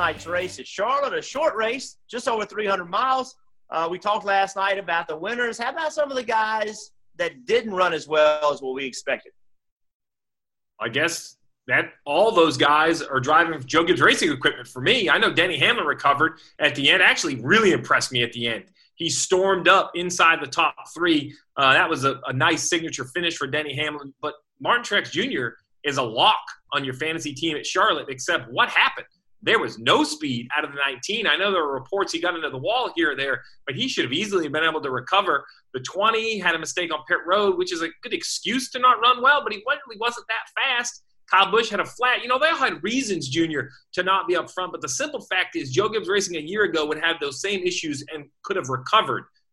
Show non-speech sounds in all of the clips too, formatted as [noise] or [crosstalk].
Night's race at Charlotte, a short race, just over 300 miles. Uh, we talked last night about the winners. How about some of the guys that didn't run as well as what we expected? I guess that all those guys are driving Joe Gibbs Racing equipment for me. I know Denny Hamlin recovered at the end, actually, really impressed me at the end. He stormed up inside the top three. Uh, that was a, a nice signature finish for Denny Hamlin. But Martin Truex Jr. is a lock on your fantasy team at Charlotte, except what happened? There was no speed out of the 19. I know there were reports he got into the wall here or there, but he should have easily been able to recover. The 20 had a mistake on pit road, which is a good excuse to not run well, but he really wasn't that fast. Kyle Busch had a flat. You know, they all had reasons, Junior, to not be up front. But the simple fact is, Joe Gibbs Racing a year ago would have those same issues and could have recovered.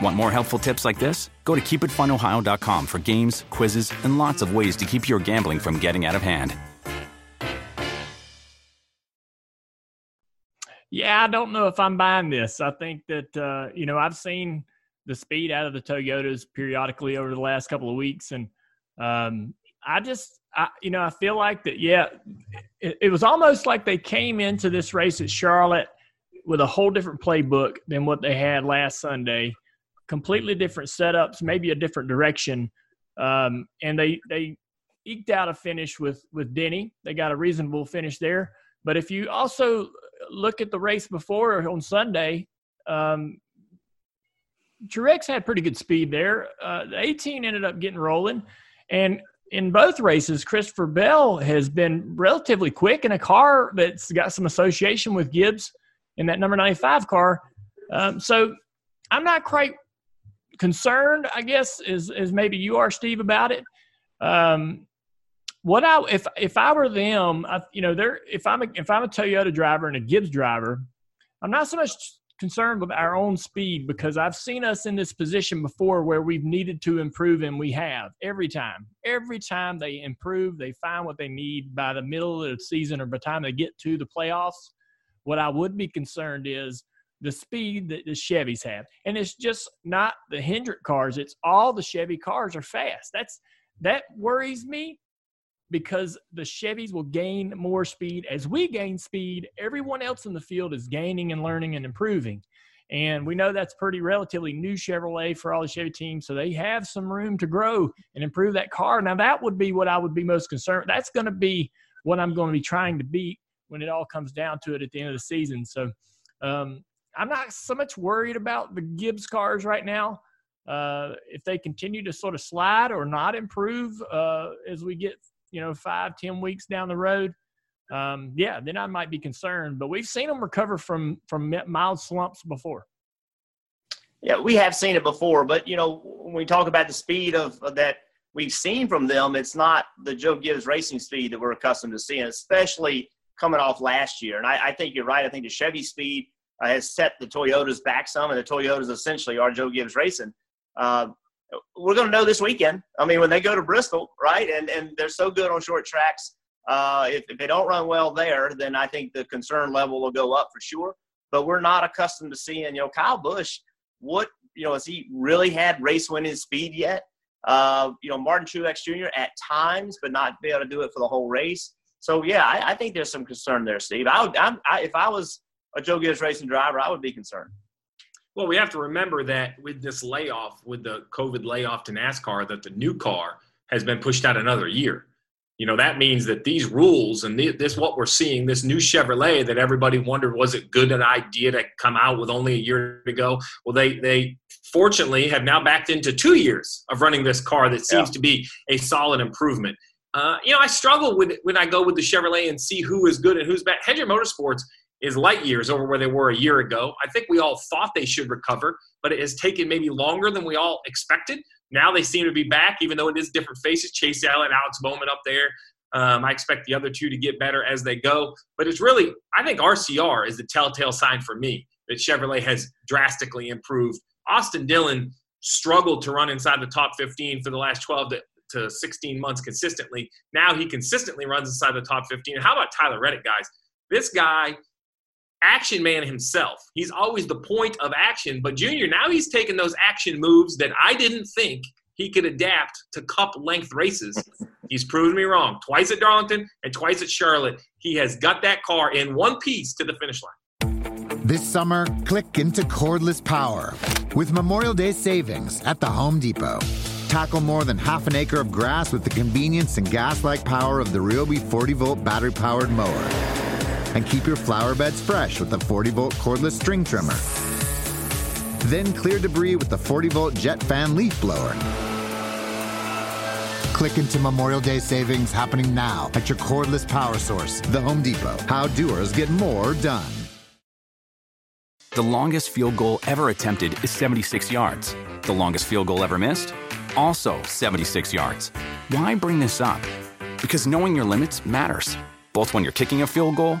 Want more helpful tips like this? Go to keepitfunohio.com for games, quizzes, and lots of ways to keep your gambling from getting out of hand. Yeah, I don't know if I'm buying this. I think that uh, you know I've seen the speed out of the Toyotas periodically over the last couple of weeks, and um, I just I, you know I feel like that. Yeah, it, it was almost like they came into this race at Charlotte with a whole different playbook than what they had last Sunday. Completely different setups, maybe a different direction, um, and they they eked out a finish with with Denny. They got a reasonable finish there. But if you also look at the race before on Sunday, um, Truex had pretty good speed there. Uh, the 18 ended up getting rolling, and in both races, Christopher Bell has been relatively quick in a car that's got some association with Gibbs in that number 95 car. Um, so I'm not quite concerned, I guess, as, as maybe you are, Steve, about it. Um, what I if if I were them, I, you know, they're if I'm a, if I'm a Toyota driver and a Gibbs driver, I'm not so much concerned with our own speed because I've seen us in this position before where we've needed to improve and we have every time. Every time they improve, they find what they need by the middle of the season or by the time they get to the playoffs. What I would be concerned is the speed that the Chevys have. And it's just not the Hendrick cars, it's all the Chevy cars are fast. That's that worries me because the Chevys will gain more speed. As we gain speed, everyone else in the field is gaining and learning and improving. And we know that's pretty relatively new Chevrolet for all the Chevy teams. So they have some room to grow and improve that car. Now, that would be what I would be most concerned. That's going to be what I'm going to be trying to beat when it all comes down to it at the end of the season. So um, I'm not so much worried about the Gibbs cars right now. Uh, if they continue to sort of slide or not improve uh, as we get you know, five, ten weeks down the road, um, yeah, then I might be concerned. But we've seen them recover from from mild slumps before. Yeah, we have seen it before, but you know, when we talk about the speed of, of that we've seen from them, it's not the Joe Gibbs racing speed that we're accustomed to seeing, especially coming off last year. And I, I think you're right. I think the Chevy speed uh, has set the Toyotas back some, and the Toyotas essentially are Joe Gibbs racing. Uh, we're going to know this weekend. I mean, when they go to Bristol, right? And and they're so good on short tracks. Uh, if, if they don't run well there, then I think the concern level will go up for sure. But we're not accustomed to seeing, you know, Kyle Busch. What you know, has he really had race winning speed yet? Uh, you know, Martin Truex Jr. at times, but not be able to do it for the whole race. So yeah, I, I think there's some concern there, Steve. I, would, I, if I was a Joe Gibbs racing driver, I would be concerned. Well, we have to remember that with this layoff, with the COVID layoff to NASCAR, that the new car has been pushed out another year. You know, that means that these rules and this, what we're seeing, this new Chevrolet that everybody wondered was it good an idea to come out with only a year to go? Well, they, they fortunately have now backed into two years of running this car that seems yeah. to be a solid improvement. Uh, you know, I struggle with when I go with the Chevrolet and see who is good and who's bad. Hendrick Motorsports is light years over where they were a year ago. I think we all thought they should recover, but it has taken maybe longer than we all expected. Now they seem to be back, even though it is different faces. Chase Elliott, Alex Bowman up there. Um, I expect the other two to get better as they go. But it's really, I think RCR is the telltale sign for me that Chevrolet has drastically improved. Austin Dillon struggled to run inside the top 15 for the last 12 to, to 16 months consistently. Now he consistently runs inside the top 15. And how about Tyler Reddick, guys? This guy action man himself. He's always the point of action. But Junior, now he's taking those action moves that I didn't think he could adapt to cup length races. [laughs] he's proven me wrong. Twice at Darlington and twice at Charlotte. He has got that car in one piece to the finish line. This summer, click into cordless power with Memorial Day savings at the Home Depot. Tackle more than half an acre of grass with the convenience and gas like power of the Ryobi 40 volt battery powered mower and keep your flower beds fresh with the 40 volt cordless string trimmer. Then clear debris with the 40 volt jet fan leaf blower. Click into Memorial Day savings happening now at your cordless power source, the Home Depot. How doers get more done. The longest field goal ever attempted is 76 yards. The longest field goal ever missed? Also 76 yards. Why bring this up? Because knowing your limits matters, both when you're kicking a field goal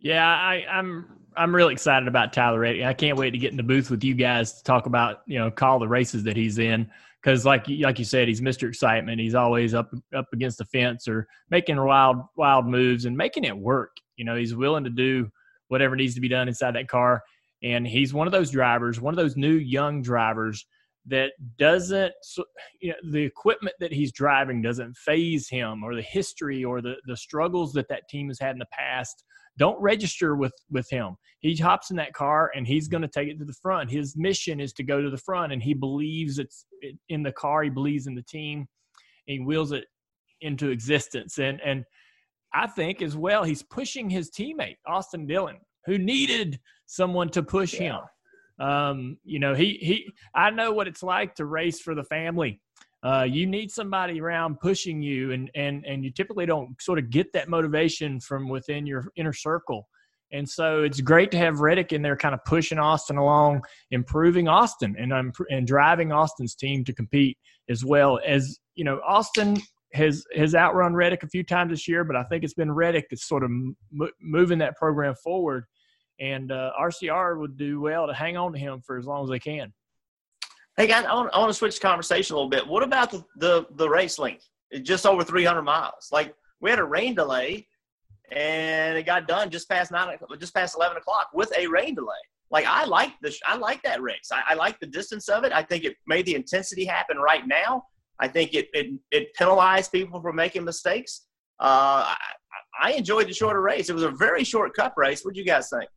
Yeah, I, I'm I'm really excited about Tyler Reddick. I can't wait to get in the booth with you guys to talk about you know call the races that he's in because like like you said, he's Mr. Excitement. He's always up up against the fence or making wild wild moves and making it work. You know, he's willing to do whatever needs to be done inside that car. And he's one of those drivers, one of those new young drivers that doesn't, you know, the equipment that he's driving doesn't phase him or the history or the, the struggles that that team has had in the past don't register with with him. He hops in that car and he's going to take it to the front. His mission is to go to the front and he believes it's in the car. He believes in the team. He wheels it into existence. And and i think as well he's pushing his teammate austin dillon who needed someone to push yeah. him. Um, you know he he i know what it's like to race for the family uh, you need somebody around pushing you and and and you typically don't sort of get that motivation from within your inner circle and so it's great to have Reddick in there kind of pushing Austin along, improving Austin and um, and driving Austin's team to compete as well as you know Austin has has outrun Reddick a few times this year, but I think it's been Reddick that's sort of m- moving that program forward. And uh, RCR would do well to hang on to him for as long as they can. Hey, guys, I want, I want to switch the conversation a little bit. What about the, the, the race length? It's just over 300 miles. Like, we had a rain delay, and it got done just past nine, just past 11 o'clock with a rain delay. Like, I like this. I like that race. I, I like the distance of it. I think it made the intensity happen right now. I think it it, it penalized people for making mistakes. Uh, I, I enjoyed the shorter race. It was a very short cup race. What do you guys think?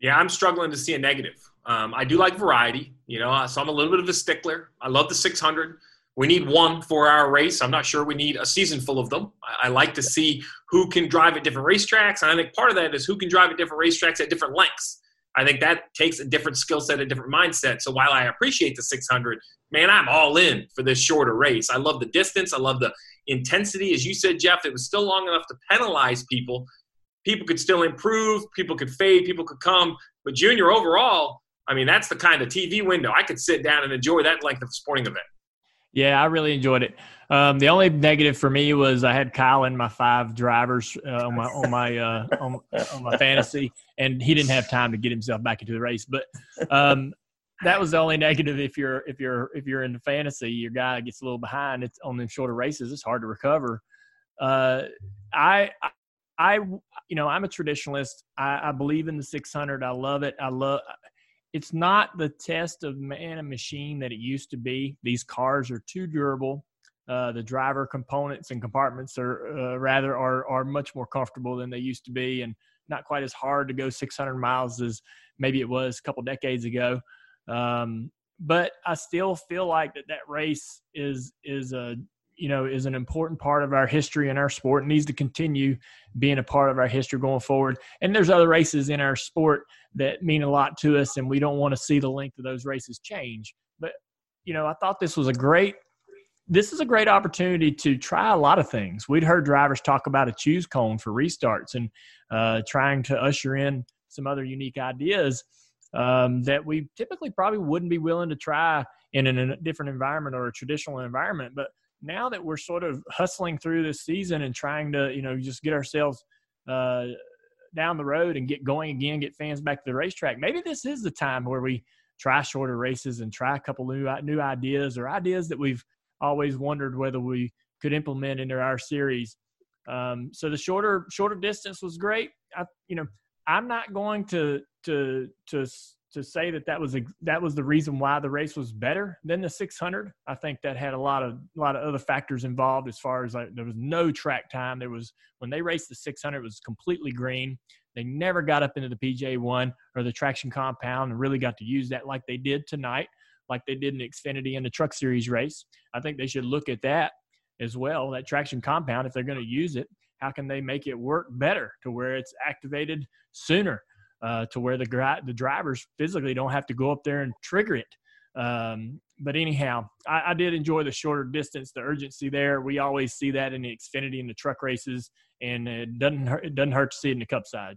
Yeah, I'm struggling to see a negative. Um, I do like variety, you know, so I'm a little bit of a stickler. I love the 600. We need one four hour race. I'm not sure we need a season full of them. I, I like to see who can drive at different racetracks. And I think part of that is who can drive at different racetracks at different lengths. I think that takes a different skill set, a different mindset. So while I appreciate the 600, man, I'm all in for this shorter race. I love the distance. I love the intensity. As you said, Jeff, it was still long enough to penalize people. People could still improve. People could fade. People could come. But junior overall, I mean, that's the kind of TV window I could sit down and enjoy that length of sporting event. Yeah, I really enjoyed it. Um, the only negative for me was I had Kyle in my five drivers uh, on my on my uh, on, on, my fantasy, and he didn't have time to get himself back into the race. But um, that was the only negative. If you're if you're if you're in the fantasy, your guy gets a little behind. It's on them shorter races. It's hard to recover. Uh, I I, you know, I'm a traditionalist. I, I believe in the 600. I love it. I love. It's not the test of man and machine that it used to be. These cars are too durable. Uh, the driver components and compartments are uh, rather are are much more comfortable than they used to be, and not quite as hard to go 600 miles as maybe it was a couple decades ago. Um, but I still feel like that that race is is a you know is an important part of our history and our sport and needs to continue being a part of our history going forward. And there's other races in our sport that mean a lot to us and we don't want to see the length of those races change. But you know i thought this was a great this is a great opportunity to try a lot of things. We'd heard drivers talk about a choose cone for restarts and uh, trying to usher in some other unique ideas um, that we typically probably wouldn't be willing to try in, in a different environment or a traditional environment. But now that we're sort of hustling through this season and trying to, you know, just get ourselves uh, down the road and get going again, get fans back to the racetrack, maybe this is the time where we try shorter races and try a couple new new ideas or ideas that we've always wondered whether we could implement into our series. Um, so the shorter shorter distance was great. I, you know, I'm not going to to to to say that that was a, that was the reason why the race was better than the 600. I think that had a lot of a lot of other factors involved as far as like there was no track time. There was when they raced the 600, it was completely green. They never got up into the PJ one or the traction compound and really got to use that like they did tonight, like they did in the Xfinity and the Truck Series race. I think they should look at that as well. That traction compound, if they're going to use it, how can they make it work better to where it's activated sooner? Uh, to where the the drivers physically don't have to go up there and trigger it. Um, but anyhow, I, I, did enjoy the shorter distance, the urgency there. We always see that in the Xfinity and the truck races, and it doesn't hurt, it doesn't hurt to see it in the Cup side.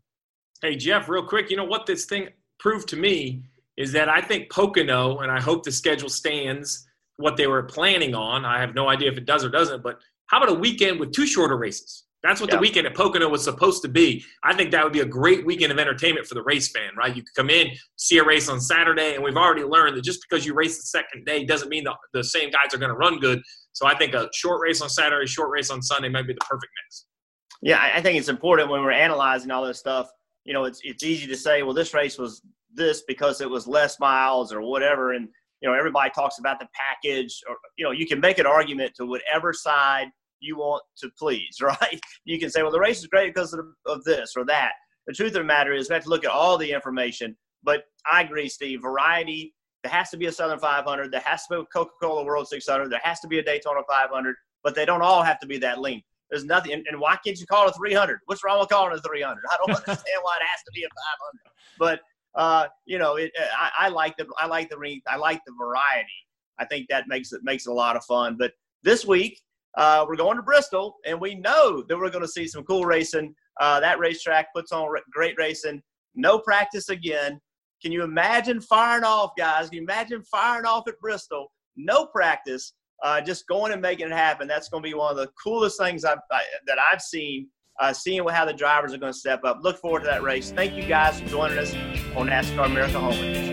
Hey Jeff, real quick, you know what this thing proved to me is that I think Pocono, and I hope the schedule stands what they were planning on. I have no idea if it does or doesn't, but how about a weekend with two shorter races? That's what the weekend at Pocono was supposed to be. I think that would be a great weekend of entertainment for the race fan, right? You could come in, see a race on Saturday, and we've already learned that just because you race the second day doesn't mean the, the same guys are going to run good. So I think a short race on Saturday, short race on Sunday might be the perfect mix. Yeah, I think it's important when we're analyzing all this stuff. You know, it's it's easy to say, well, this race was this because it was less miles or whatever, and you know, everybody talks about the package, or you know, you can make an argument to whatever side – you want to please, [laughs] right? You can say, well, the race is great because of, of this or that. The truth of the matter is, we have to look at all the information. But I agree, Steve. Variety. There has to be a Southern 500. There has to be a Coca-Cola World 600. There has to be a Daytona 500. But they don't all have to be that lean. There's nothing. And, and why can't you call it a 300? What's wrong with calling it a 300? I don't [laughs] understand why it has to be a 500. But uh, you know, it, I, I like the I like the I like the variety. I think that makes it makes it a lot of fun. But this week, uh, we're going to Bristol, and we know that we're going to see some cool racing. Uh, that racetrack puts on great racing. No practice again. Can you imagine firing off, guys? Can you imagine firing off at Bristol? No practice, uh, just going and making it happen. That's going to be one of the coolest things I've, I, that I've seen. Uh, seeing how the drivers are going to step up. Look forward to that race. Thank you guys for joining us on NASCAR America Home.